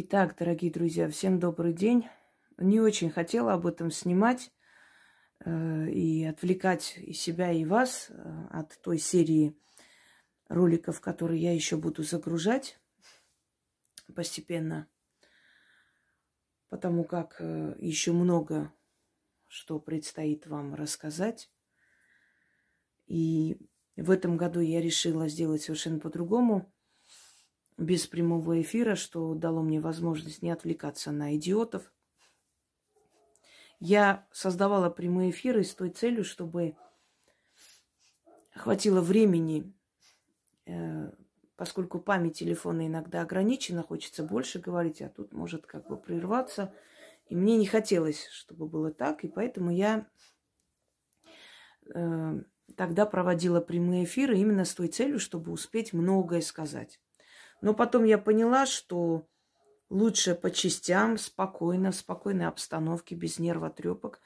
Итак, дорогие друзья, всем добрый день. Не очень хотела об этом снимать э, и отвлекать и себя, и вас э, от той серии роликов, которые я еще буду загружать постепенно, потому как э, еще много что предстоит вам рассказать. И в этом году я решила сделать совершенно по-другому без прямого эфира, что дало мне возможность не отвлекаться на идиотов. Я создавала прямые эфиры с той целью, чтобы хватило времени, э, поскольку память телефона иногда ограничена, хочется больше говорить, а тут может как бы прерваться. И мне не хотелось, чтобы было так, и поэтому я э, тогда проводила прямые эфиры именно с той целью, чтобы успеть многое сказать. Но потом я поняла, что лучше по частям, спокойно, в спокойной обстановке, без нервотрепок.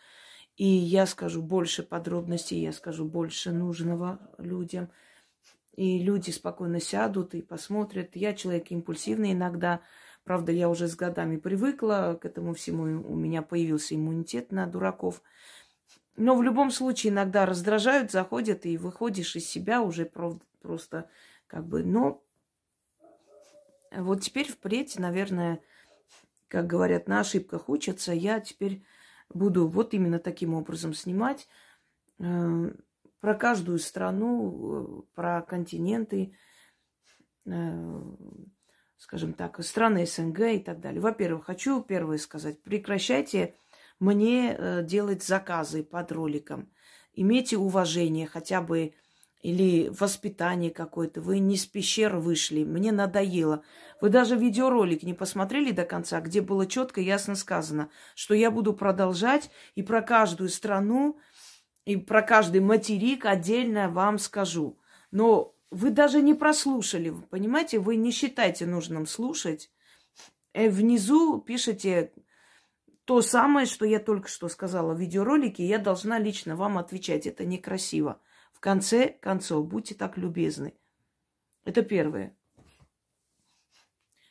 И я скажу больше подробностей, я скажу больше нужного людям. И люди спокойно сядут и посмотрят. Я человек импульсивный иногда. Правда, я уже с годами привыкла к этому всему. У меня появился иммунитет на дураков. Но в любом случае иногда раздражают, заходят, и выходишь из себя уже просто как бы... Но вот теперь впредь, наверное, как говорят, на ошибках учатся. Я теперь буду вот именно таким образом снимать э, про каждую страну, э, про континенты, э, скажем так, страны СНГ и так далее. Во-первых, хочу первое сказать, прекращайте мне делать заказы под роликом. Имейте уважение хотя бы или воспитание какое-то. Вы не с пещер вышли. Мне надоело. Вы даже видеоролик не посмотрели до конца, где было четко ясно сказано, что я буду продолжать и про каждую страну, и про каждый материк отдельно вам скажу. Но вы даже не прослушали, понимаете? Вы не считаете нужным слушать. И э, внизу пишите то самое, что я только что сказала в видеоролике, я должна лично вам отвечать. Это некрасиво конце концов, будьте так любезны. Это первое.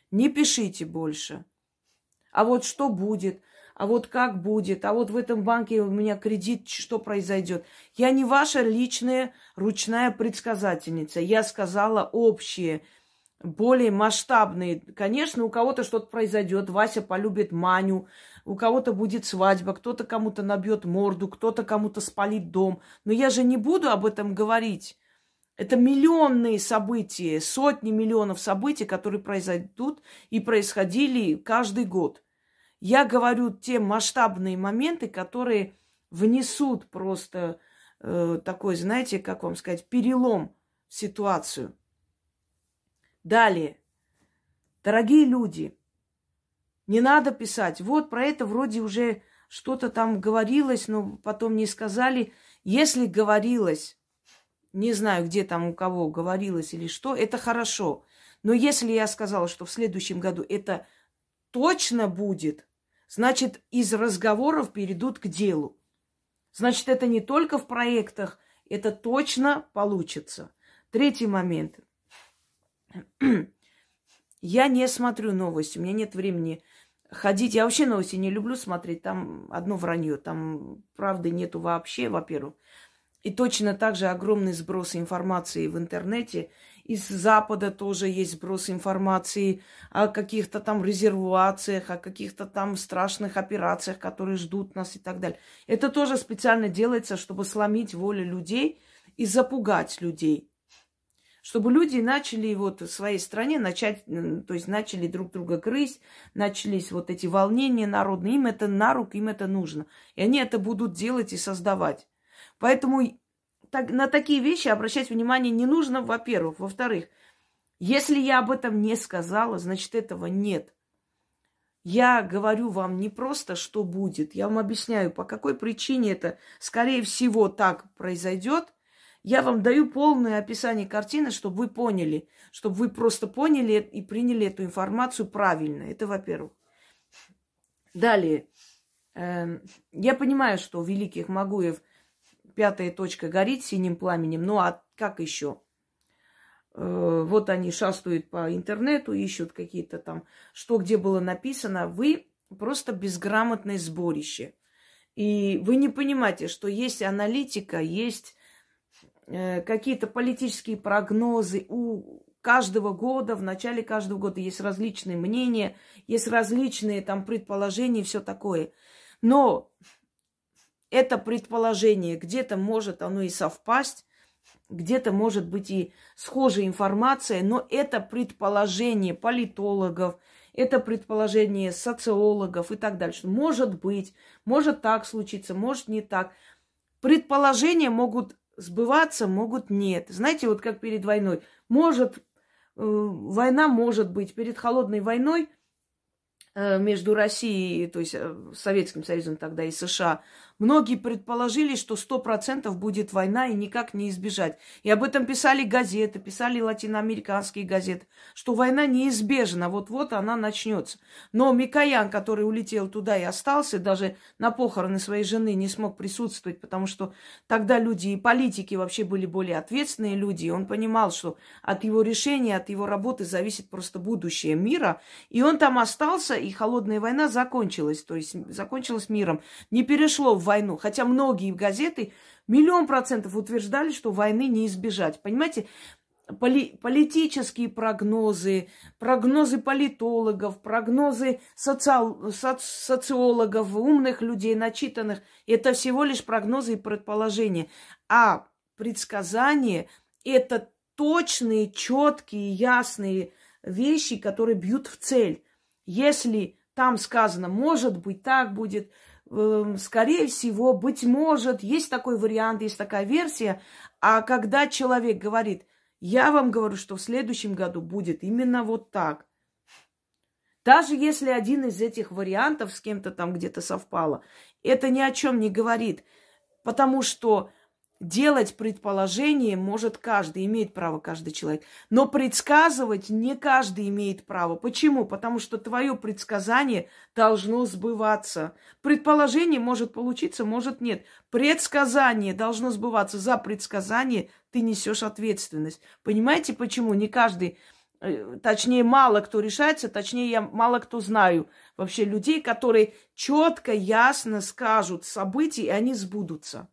Не пишите больше. А вот что будет? А вот как будет? А вот в этом банке у меня кредит, что произойдет? Я не ваша личная ручная предсказательница. Я сказала общее более масштабные. Конечно, у кого-то что-то произойдет. Вася полюбит Маню, у кого-то будет свадьба, кто-то кому-то набьет морду, кто-то кому-то спалит дом. Но я же не буду об этом говорить. Это миллионные события, сотни миллионов событий, которые произойдут и происходили каждый год. Я говорю те масштабные моменты, которые внесут просто э, такой, знаете, как вам сказать, перелом в ситуацию. Далее. Дорогие люди, не надо писать. Вот про это вроде уже что-то там говорилось, но потом не сказали. Если говорилось, не знаю, где там у кого говорилось или что, это хорошо. Но если я сказала, что в следующем году это точно будет, значит, из разговоров перейдут к делу. Значит, это не только в проектах, это точно получится. Третий момент. Я не смотрю новости, у меня нет времени ходить. Я вообще новости не люблю смотреть, там одно вранье, там правды нету вообще, во-первых. И точно так же огромный сброс информации в интернете. Из Запада тоже есть сброс информации о каких-то там резервациях, о каких-то там страшных операциях, которые ждут нас и так далее. Это тоже специально делается, чтобы сломить волю людей и запугать людей чтобы люди начали вот в своей стране начать, то есть начали друг друга грызть, начались вот эти волнения народные, им это на руку, им это нужно. И они это будут делать и создавать. Поэтому так, на такие вещи обращать внимание не нужно, во-первых. Во-вторых, если я об этом не сказала, значит этого нет. Я говорю вам не просто, что будет, я вам объясняю, по какой причине это, скорее всего, так произойдет – я вам даю полное описание картины, чтобы вы поняли, чтобы вы просто поняли и приняли эту информацию правильно. Это во-первых. Далее. Эм, я понимаю, что у великих Магуев пятая точка горит синим пламенем, ну а как еще? Э, вот они шастают по интернету, ищут какие-то там, что где было написано. Вы просто безграмотное сборище. И вы не понимаете, что есть аналитика, есть какие-то политические прогнозы. У каждого года, в начале каждого года есть различные мнения, есть различные там предположения и все такое. Но это предположение где-то может оно и совпасть, где-то может быть и схожая информация, но это предположение политологов, это предположение социологов и так дальше. Может быть, может так случиться, может не так. Предположения могут сбываться, могут нет. Знаете, вот как перед войной. Может, э, война может быть. Перед холодной войной э, между Россией, то есть э, Советским Союзом тогда и США, Многие предположили, что сто процентов будет война и никак не избежать. И об этом писали газеты, писали латиноамериканские газеты, что война неизбежна, вот-вот она начнется. Но Микоян, который улетел туда и остался, даже на похороны своей жены не смог присутствовать, потому что тогда люди и политики вообще были более ответственные люди, и он понимал, что от его решения, от его работы зависит просто будущее мира. И он там остался, и холодная война закончилась, то есть закончилась миром. Не перешло в войну. Хотя многие газеты миллион процентов утверждали, что войны не избежать. Понимаете, поли- политические прогнозы, прогнозы политологов, прогнозы социал- соци- социологов, умных людей, начитанных, это всего лишь прогнозы и предположения. А предсказания – это точные, четкие, ясные вещи, которые бьют в цель. Если там сказано, может быть, так будет, скорее всего, быть может, есть такой вариант, есть такая версия. А когда человек говорит, я вам говорю, что в следующем году будет именно вот так. Даже если один из этих вариантов с кем-то там где-то совпало, это ни о чем не говорит. Потому что Делать предположение может каждый, имеет право каждый человек. Но предсказывать не каждый имеет право. Почему? Потому что твое предсказание должно сбываться. Предположение может получиться, может нет. Предсказание должно сбываться. За предсказание ты несешь ответственность. Понимаете, почему? Не каждый э, точнее, мало кто решается, точнее, я мало кто знаю вообще людей, которые четко, ясно скажут события, и они сбудутся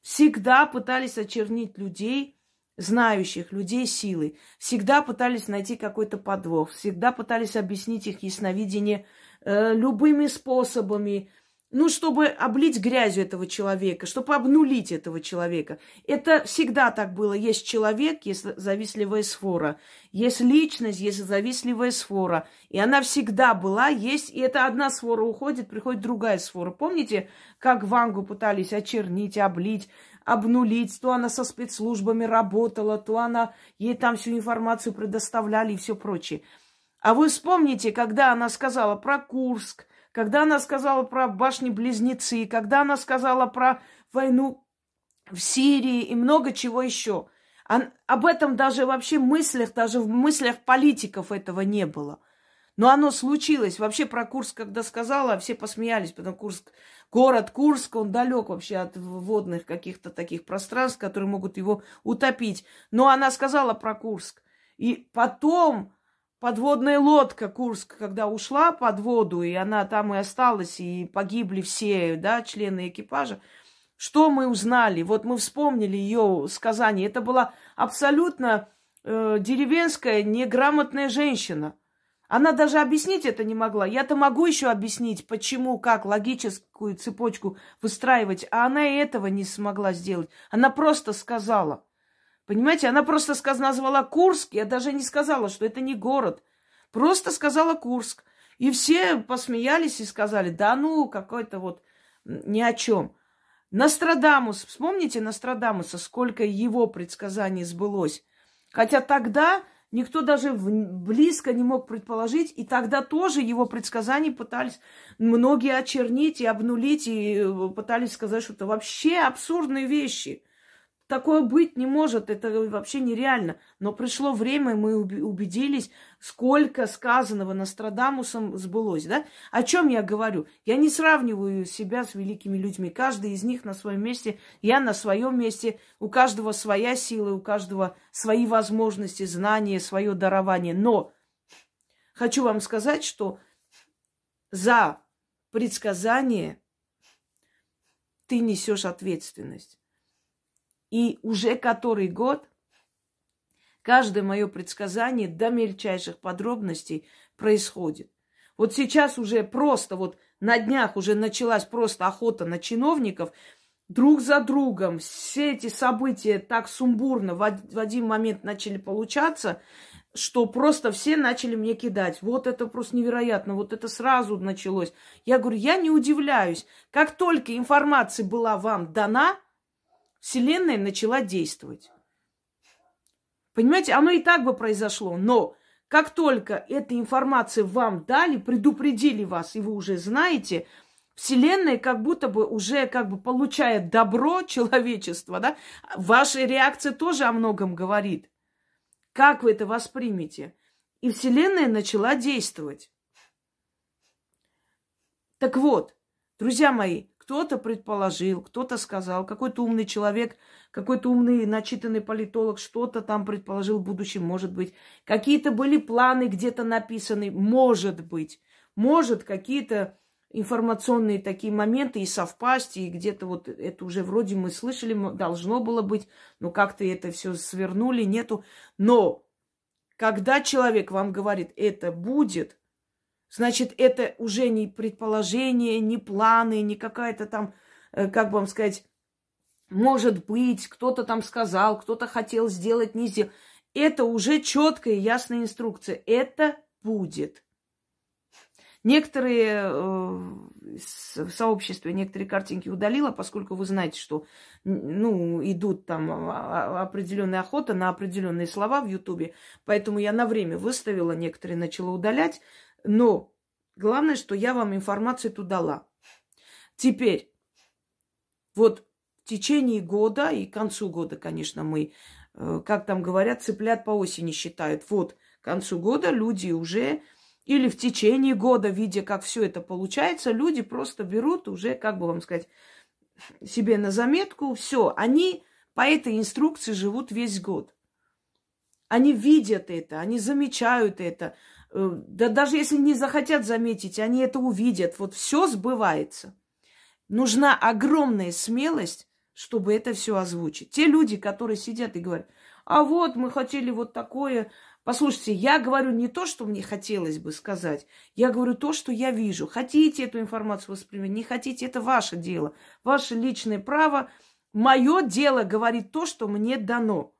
всегда пытались очернить людей, знающих, людей силы. Всегда пытались найти какой-то подвох, всегда пытались объяснить их ясновидение э, любыми способами, ну, чтобы облить грязью этого человека, чтобы обнулить этого человека. Это всегда так было. Есть человек, есть завистливая сфора. Есть личность, есть завистливая сфора. И она всегда была, есть. И эта одна сфора уходит, приходит другая сфора. Помните, как Вангу пытались очернить, облить, обнулить? То она со спецслужбами работала, то она ей там всю информацию предоставляли и все прочее. А вы вспомните, когда она сказала про Курск, когда она сказала про башни-близнецы, когда она сказала про войну в Сирии и много чего еще. Об этом даже вообще в мыслях, даже в мыслях политиков этого не было. Но оно случилось. Вообще про Курск, когда сказала, все посмеялись, потому Курск, город Курск, он далек вообще от водных каких-то таких пространств, которые могут его утопить. Но она сказала про Курск. И потом подводная лодка Курск, когда ушла под воду, и она там и осталась, и погибли все, да, члены экипажа, что мы узнали? Вот мы вспомнили ее сказание. Это была абсолютно э, деревенская, неграмотная женщина. Она даже объяснить это не могла. Я-то могу еще объяснить, почему, как логическую цепочку выстраивать, а она и этого не смогла сделать. Она просто сказала – Понимаете, она просто сказ... назвала Курск, я даже не сказала, что это не город. Просто сказала Курск. И все посмеялись и сказали, да ну, какой-то вот ни о чем. Нострадамус, вспомните Нострадамуса, сколько его предсказаний сбылось. Хотя тогда никто даже близко не мог предположить, и тогда тоже его предсказания пытались многие очернить и обнулить, и э, пытались сказать, что это вообще абсурдные вещи – такое быть не может, это вообще нереально. Но пришло время, мы убедились, сколько сказанного Нострадамусом сбылось, да? О чем я говорю? Я не сравниваю себя с великими людьми. Каждый из них на своем месте, я на своем месте. У каждого своя сила, у каждого свои возможности, знания, свое дарование. Но хочу вам сказать, что за предсказание ты несешь ответственность. И уже который год каждое мое предсказание до мельчайших подробностей происходит. Вот сейчас уже просто, вот на днях уже началась просто охота на чиновников, друг за другом. Все эти события так сумбурно в один момент начали получаться, что просто все начали мне кидать. Вот это просто невероятно, вот это сразу началось. Я говорю, я не удивляюсь. Как только информация была вам дана, Вселенная начала действовать. Понимаете, оно и так бы произошло, но как только эта информация вам дали, предупредили вас, и вы уже знаете, Вселенная как будто бы уже как бы получает добро человечества, да? Ваша реакция тоже о многом говорит. Как вы это воспримете? И Вселенная начала действовать. Так вот, друзья мои, кто-то предположил, кто-то сказал, какой-то умный человек, какой-то умный начитанный политолог что-то там предположил в будущем, может быть. Какие-то были планы где-то написаны, может быть. Может, какие-то информационные такие моменты и совпасть, и где-то вот это уже вроде мы слышали, должно было быть, но как-то это все свернули, нету. Но когда человек вам говорит, это будет, Значит, это уже не предположение, не планы, не какая-то там, э, как бы вам сказать, может быть, кто-то там сказал, кто-то хотел сделать, не сделал. Это уже четкая ясная инструкция. Это будет. Некоторые э, в сообществе, некоторые картинки удалила, поскольку вы знаете, что ну, идут там а, а, определенная охота на определенные слова в Ютубе. Поэтому я на время выставила, некоторые начала удалять. Но главное, что я вам информацию туда дала. Теперь, вот в течение года и к концу года, конечно, мы, э, как там говорят, цыплят по осени считают. Вот к концу года люди уже или в течение года, видя, как все это получается, люди просто берут уже, как бы вам сказать, себе на заметку, все, они по этой инструкции живут весь год. Они видят это, они замечают это, да даже если не захотят заметить, они это увидят. Вот все сбывается. Нужна огромная смелость, чтобы это все озвучить. Те люди, которые сидят и говорят, а вот мы хотели вот такое. Послушайте, я говорю не то, что мне хотелось бы сказать. Я говорю то, что я вижу. Хотите эту информацию воспринимать, не хотите, это ваше дело. Ваше личное право. Мое дело говорит то, что мне дано.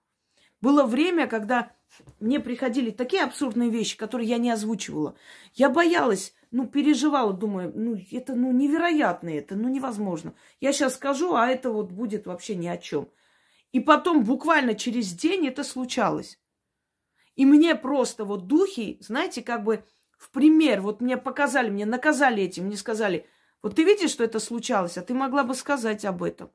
Было время, когда мне приходили такие абсурдные вещи, которые я не озвучивала. Я боялась, ну, переживала, думаю, ну, это, ну, невероятно это, ну, невозможно. Я сейчас скажу, а это вот будет вообще ни о чем. И потом буквально через день это случалось. И мне просто вот духи, знаете, как бы в пример, вот мне показали, мне наказали этим, мне сказали, вот ты видишь, что это случалось, а ты могла бы сказать об этом.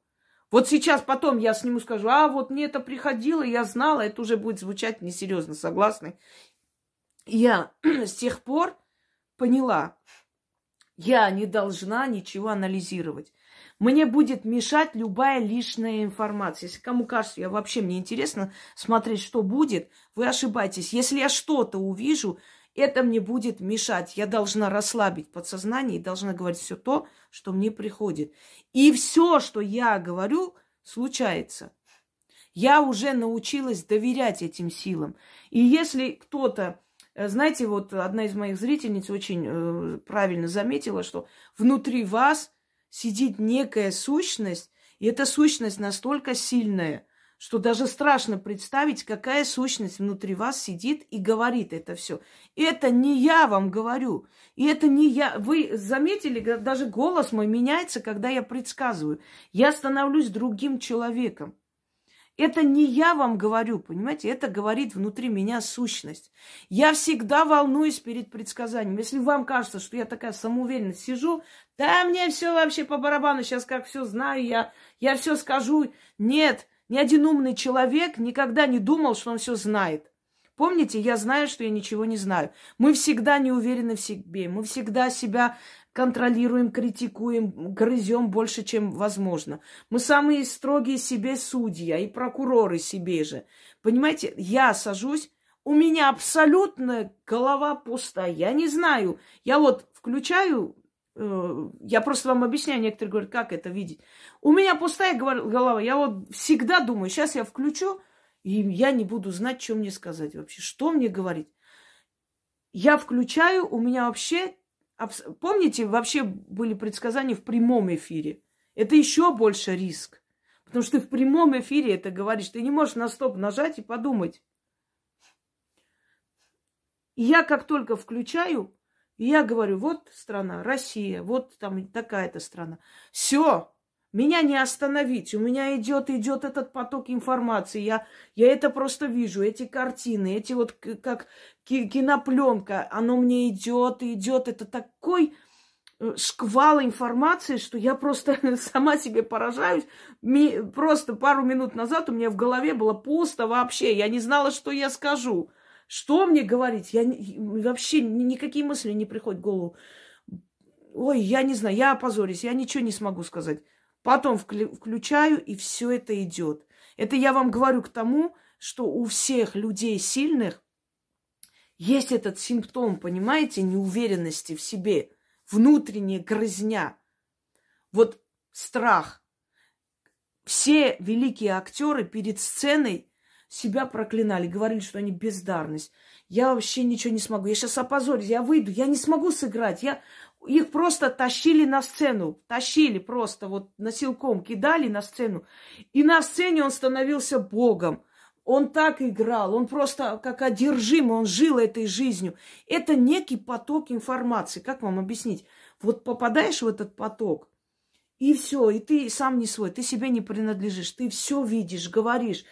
Вот сейчас потом я сниму, скажу, а вот мне это приходило, я знала, это уже будет звучать несерьезно, согласны? Я с тех пор поняла, я не должна ничего анализировать. Мне будет мешать любая лишняя информация. Если кому кажется, я вообще мне интересно смотреть, что будет, вы ошибаетесь. Если я что-то увижу, это мне будет мешать. Я должна расслабить подсознание и должна говорить все то, что мне приходит. И все, что я говорю, случается. Я уже научилась доверять этим силам. И если кто-то, э, знаете, вот одна из моих зрительниц очень э, правильно заметила, что внутри вас сидит некая сущность, и эта сущность настолько сильная, что даже страшно представить, какая сущность внутри вас сидит и говорит это все. Это не я вам говорю. И это не я. Вы заметили, даже голос мой меняется, когда я предсказываю. Я становлюсь другим человеком. Это не я вам говорю, понимаете? Это говорит внутри меня сущность. Я всегда волнуюсь перед предсказанием. Если вам кажется, что я такая самоуверенная сижу, да мне все вообще по барабану, сейчас как все знаю, я, я все скажу. Нет, Ни один умный человек никогда не думал, что он все знает. Помните, я знаю, что я ничего не знаю. Мы всегда не уверены в себе. Мы всегда себя контролируем, критикуем, грызем больше, чем возможно. Мы самые строгие себе судьи, и прокуроры себе же. Понимаете, я сажусь, у меня абсолютно голова пустая. Я не знаю. Я вот включаю, я просто вам объясняю, некоторые говорят, как это видеть. У меня пустая голова. Я вот всегда думаю, сейчас я включу, и я не буду знать, что мне сказать вообще, что мне говорить. Я включаю, у меня вообще... Помните, вообще были предсказания в прямом эфире. Это еще больше риск. Потому что ты в прямом эфире это говоришь. Ты не можешь на стоп нажать и подумать. И я как только включаю, я говорю, вот страна, Россия, вот там такая-то страна. Все, меня не остановить. У меня идет, идет этот поток информации. Я, я это просто вижу. Эти картины, эти вот как кинопленка. Оно мне идет, идет. Это такой э, шквал информации, что я просто сама себе поражаюсь. Просто пару минут назад у меня в голове было пусто вообще. Я не знала, что я скажу. Что мне говорить? Я вообще никакие мысли не приходят в голову. Ой, я не знаю, я опозорюсь, я ничего не смогу сказать. Потом включаю, и все это идет. Это я вам говорю к тому, что у всех людей сильных есть этот симптом, понимаете, неуверенности в себе, внутренняя грызня. Вот страх. Все великие актеры перед сценой себя проклинали, говорили, что они бездарность. Я вообще ничего не смогу. Я сейчас опозорюсь, я выйду, я не смогу сыграть. Я их просто тащили на сцену, тащили просто вот носилком, кидали на сцену. И на сцене он становился богом. Он так играл, он просто как одержимый, он жил этой жизнью. Это некий поток информации. Как вам объяснить? Вот попадаешь в этот поток, и все, и ты сам не свой, ты себе не принадлежишь, ты все видишь, говоришь,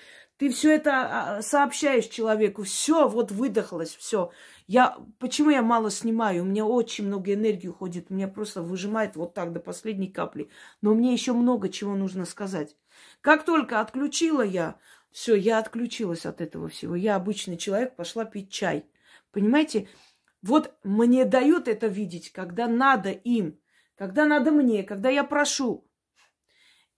ты все это а, сообщаешь человеку, все, вот выдохлось, все. Я, почему я мало снимаю? У меня очень много энергии уходит, меня просто выжимает вот так до последней капли. Но мне еще много чего нужно сказать. Как только отключила я, все, я отключилась от этого всего. Я обычный человек, пошла пить чай. Понимаете? Вот мне дают это видеть, когда надо им, когда надо мне, когда я прошу.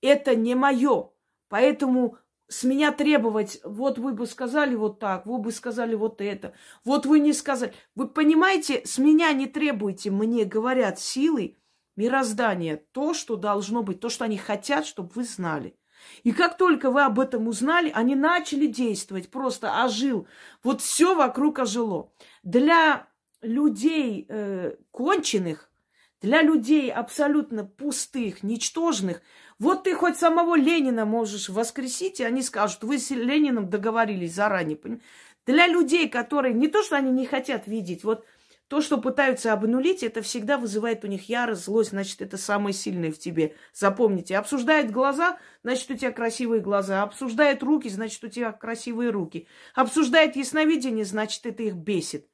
Это не мое. Поэтому с меня требовать, вот вы бы сказали вот так, вы бы сказали вот это, вот вы не сказали. Вы понимаете, с меня не требуйте, мне говорят силы мироздания, то, что должно быть, то, что они хотят, чтобы вы знали. И как только вы об этом узнали, они начали действовать, просто ожил. Вот все вокруг ожило. Для людей э, конченых, для людей абсолютно пустых, ничтожных, вот ты хоть самого Ленина можешь воскресить, и они скажут, вы с Лениным договорились заранее. Для людей, которые не то, что они не хотят видеть, вот то, что пытаются обнулить, это всегда вызывает у них ярость, злость, значит, это самое сильное в тебе. Запомните, обсуждает глаза, значит, у тебя красивые глаза. Обсуждает руки, значит, у тебя красивые руки. Обсуждает ясновидение, значит, это их бесит.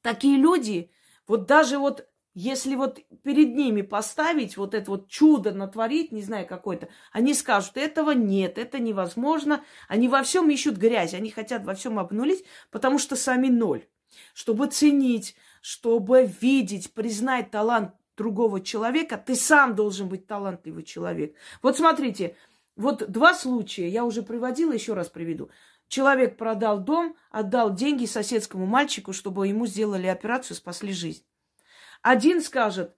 Такие люди, вот даже вот если вот перед ними поставить вот это вот чудо натворить, не знаю, какое-то, они скажут, этого нет, это невозможно. Они во всем ищут грязь, они хотят во всем обнулить, потому что сами ноль. Чтобы ценить, чтобы видеть, признать талант другого человека, ты сам должен быть талантливый человек. Вот смотрите, вот два случая, я уже приводила, еще раз приведу. Человек продал дом, отдал деньги соседскому мальчику, чтобы ему сделали операцию, спасли жизнь. Один скажет,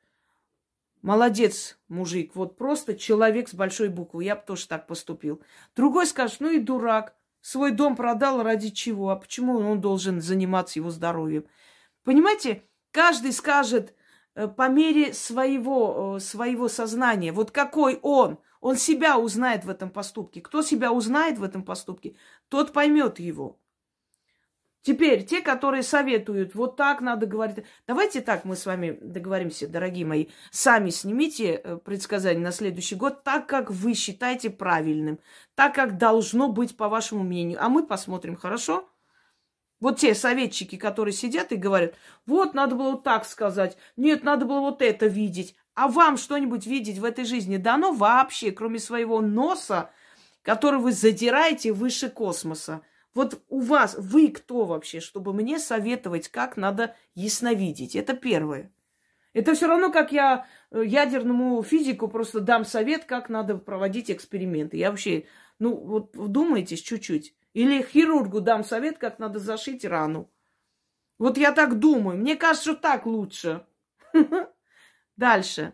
молодец, мужик, вот просто человек с большой буквы, я бы тоже так поступил. Другой скажет, ну и дурак, свой дом продал ради чего, а почему он должен заниматься его здоровьем? Понимаете, каждый скажет э, по мере своего, э, своего сознания, вот какой он, он себя узнает в этом поступке. Кто себя узнает в этом поступке, тот поймет его. Теперь те, которые советуют, вот так надо говорить. Давайте так мы с вами договоримся, дорогие мои. Сами снимите э, предсказание на следующий год так, как вы считаете правильным. Так, как должно быть, по вашему мнению. А мы посмотрим, хорошо? Вот те советчики, которые сидят и говорят, вот, надо было вот так сказать, нет, надо было вот это видеть. А вам что-нибудь видеть в этой жизни дано вообще, кроме своего носа, который вы задираете выше космоса. Вот у вас, вы кто вообще, чтобы мне советовать, как надо ясновидеть? Это первое. Это все равно, как я э, ядерному физику просто дам совет, как надо проводить эксперименты. Я вообще, ну, вот вдумайтесь чуть-чуть. Или хирургу дам совет, как надо зашить рану. Вот я так думаю. Мне кажется, что так лучше. Дальше.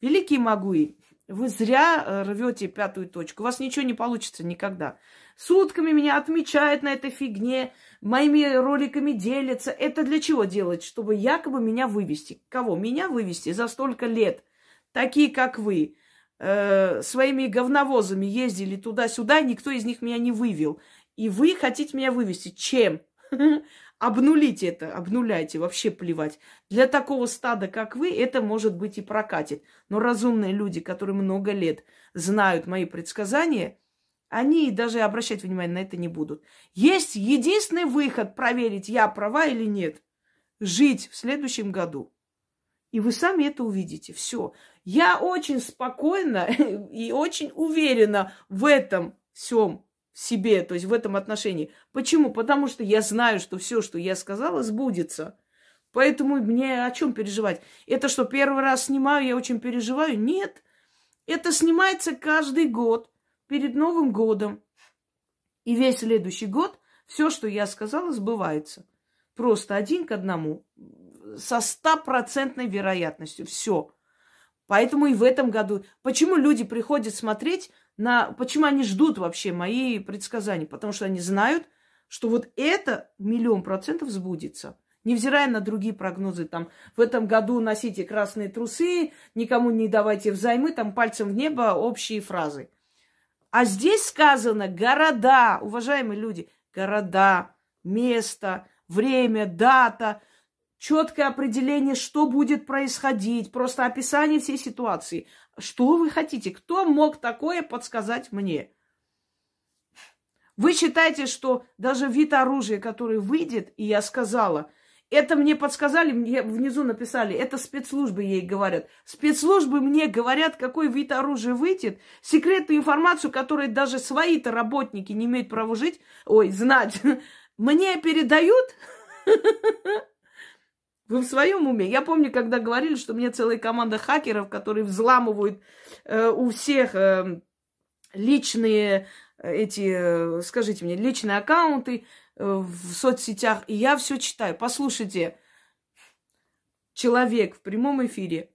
Великий Магуи, вы зря э, рвете пятую точку. У вас ничего не получится никогда. Сутками меня отмечают на этой фигне, моими роликами делятся. Это для чего делать? Чтобы якобы меня вывести. Кого? Меня вывести за столько лет. Такие, как вы, э, своими говновозами ездили туда-сюда, никто из них меня не вывел. И вы хотите меня вывести. Чем? Обнулите это, обнуляйте, вообще плевать. Для такого стада, как вы, это может быть и прокатит. Но разумные люди, которые много лет знают мои предсказания, они даже обращать внимание на это не будут. Есть единственный выход проверить, я права или нет. Жить в следующем году. И вы сами это увидите. Все. Я очень спокойно и очень уверена в этом всем себе, то есть в этом отношении. Почему? Потому что я знаю, что все, что я сказала, сбудется. Поэтому мне о чем переживать? Это что, первый раз снимаю, я очень переживаю? Нет. Это снимается каждый год перед Новым годом. И весь следующий год все, что я сказала, сбывается. Просто один к одному. Со стопроцентной вероятностью. Все. Поэтому и в этом году. Почему люди приходят смотреть на... Почему они ждут вообще мои предсказания? Потому что они знают, что вот это миллион процентов сбудется. Невзирая на другие прогнозы, там, в этом году носите красные трусы, никому не давайте взаймы, там, пальцем в небо, общие фразы. А здесь сказано города, уважаемые люди, города, место, время, дата, четкое определение, что будет происходить, просто описание всей ситуации. Что вы хотите? Кто мог такое подсказать мне? Вы считаете, что даже вид оружия, который выйдет, и я сказала, это мне подсказали, мне внизу написали, это спецслужбы ей говорят. Спецслужбы мне говорят, какой вид оружия выйдет, секретную информацию, которую даже свои-то работники не имеют права жить, ой, знать, мне передают. Вы в своем уме? Я помню, когда говорили, что мне целая команда хакеров, которые взламывают э, у всех э, личные э, эти, э, скажите мне, личные аккаунты в соцсетях. И я все читаю. Послушайте, человек в прямом эфире.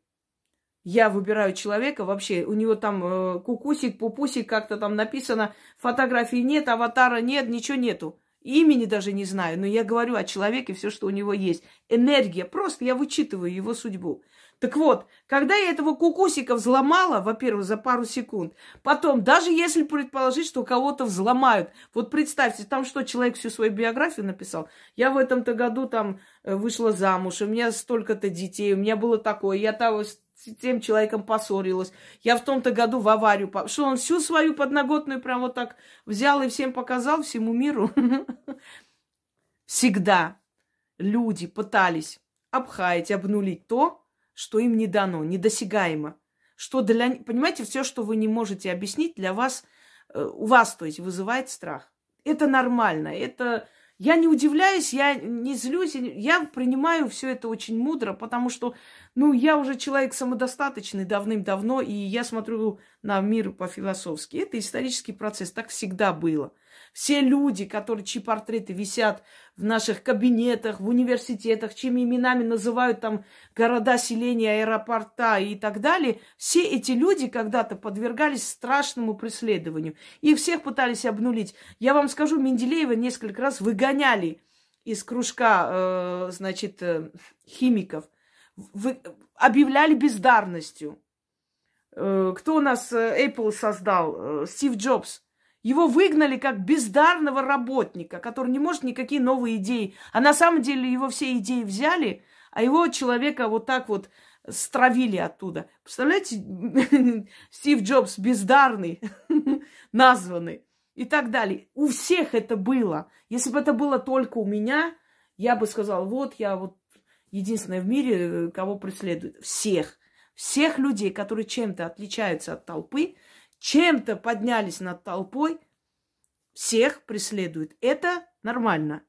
Я выбираю человека, вообще у него там э, кукусик, пупусик, как-то там написано, фотографии нет, аватара нет, ничего нету. Имени даже не знаю, но я говорю о человеке все, что у него есть. Энергия, просто я вычитываю его судьбу. Так вот, когда я этого кукусика взломала, во-первых, за пару секунд, потом, даже если предположить, что кого-то взломают, вот представьте, там что, человек всю свою биографию написал, я в этом-то году там э, вышла замуж, у меня столько-то детей, у меня было такое, я того с тем человеком поссорилась. Я в том-то году в аварию... Что он всю свою подноготную прям вот так взял и всем показал, всему миру? Всегда люди пытались обхаять, обнулить то, что им не дано, недосягаемо. Что для... Понимаете, все, что вы не можете объяснить, для вас, э, у вас, то есть, вызывает страх. Это нормально, это я не удивляюсь, я не злюсь, я принимаю все это очень мудро, потому что, ну, я уже человек самодостаточный давным-давно, и я смотрю на мир по-философски. Это исторический процесс, так всегда было. Все люди, которые, чьи портреты висят в наших кабинетах, в университетах, чьими именами называют там города, селения, аэропорта и так далее, все эти люди когда-то подвергались страшному преследованию. Их всех пытались обнулить. Я вам скажу, Менделеева несколько раз выгоняли из кружка, э, значит, э, химиков. Вы, объявляли бездарностью. Э, кто у нас Apple создал? Стив Джобс. Его выгнали как бездарного работника, который не может никакие новые идеи. А на самом деле его все идеи взяли, а его человека вот так вот стравили оттуда. Представляете, Стив Джобс бездарный, названный и так далее. У всех это было. Если бы это было только у меня, я бы сказал, вот я вот единственная в мире, кого преследуют. Всех. Всех людей, которые чем-то отличаются от толпы, чем-то поднялись над толпой, всех преследуют. Это нормально.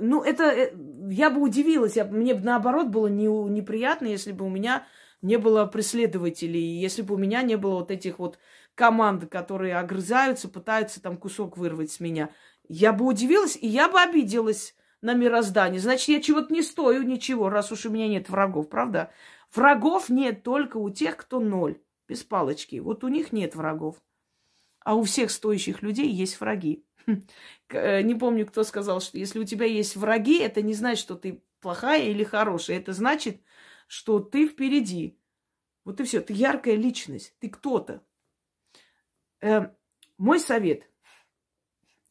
Ну, это э, я бы удивилась, я, мне бы наоборот было не, неприятно, если бы у меня не было преследователей, если бы у меня не было вот этих вот команд, которые огрызаются, пытаются там кусок вырвать с меня. Я бы удивилась, и я бы обиделась на мироздание. Значит, я чего-то не стою, ничего, раз уж у меня нет врагов, правда? Врагов нет только у тех, кто ноль, без палочки. Вот у них нет врагов. А у всех стоящих людей есть враги. Э, не помню, кто сказал, что если у тебя есть враги, это не значит, что ты плохая или хорошая. Это значит, что ты впереди. Вот и все. Ты яркая личность. Ты кто-то. Э, мой совет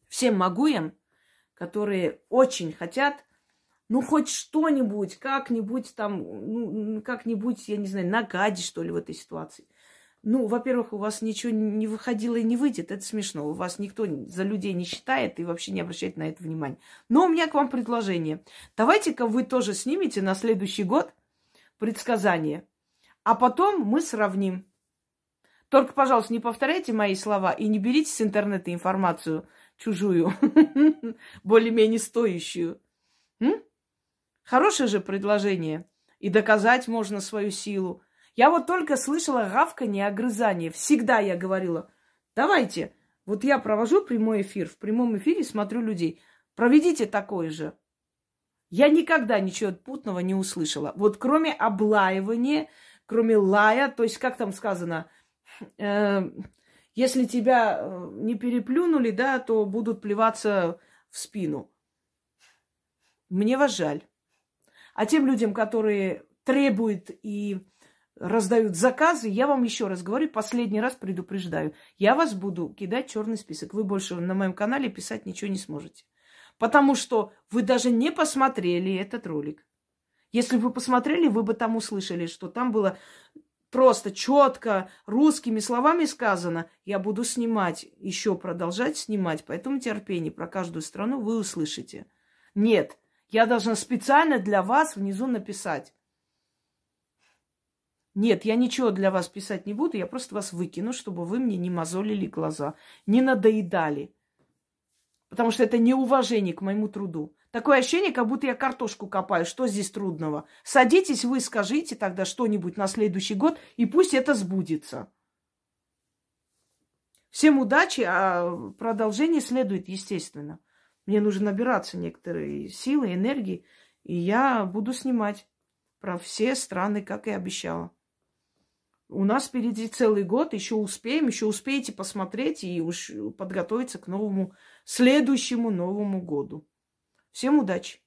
всем могуям, которые очень хотят, ну, хоть что-нибудь, как-нибудь там, ну, как-нибудь, я не знаю, нагадить, что ли, в этой ситуации – ну, во-первых, у вас ничего не выходило и не выйдет. Это смешно. У вас никто за людей не считает и вообще не обращает на это внимания. Но у меня к вам предложение. Давайте-ка вы тоже снимете на следующий год предсказание. А потом мы сравним. Только, пожалуйста, не повторяйте мои слова и не берите с интернета информацию чужую, более-менее стоящую. Хорошее же предложение. И доказать можно свою силу. Я вот только слышала гавканье, огрызание. Всегда я говорила, давайте, вот я провожу прямой эфир, в прямом эфире смотрю людей. Проведите такое же. Я никогда ничего путного не услышала. Вот кроме облаивания, кроме лая, то есть, как там сказано, э, если тебя э, не переплюнули, да, то будут плеваться в спину. Мне вас жаль. А тем людям, которые требуют и раздают заказы, я вам еще раз говорю, последний раз предупреждаю, я вас буду кидать черный список. Вы больше на моем канале писать ничего не сможете. Потому что вы даже не посмотрели этот ролик. Если бы вы посмотрели, вы бы там услышали, что там было просто четко русскими словами сказано. Я буду снимать, еще продолжать снимать, поэтому терпение про каждую страну вы услышите. Нет, я должна специально для вас внизу написать. Нет, я ничего для вас писать не буду, я просто вас выкину, чтобы вы мне не мозолили глаза, не надоедали. Потому что это неуважение к моему труду. Такое ощущение, как будто я картошку копаю. Что здесь трудного? Садитесь, вы скажите тогда что-нибудь на следующий год, и пусть это сбудется. Всем удачи, а продолжение следует, естественно. Мне нужно набираться некоторые силы, энергии, и я буду снимать про все страны, как и обещала. У нас впереди целый год, еще успеем, еще успеете посмотреть и уж подготовиться к новому, следующему Новому году. Всем удачи!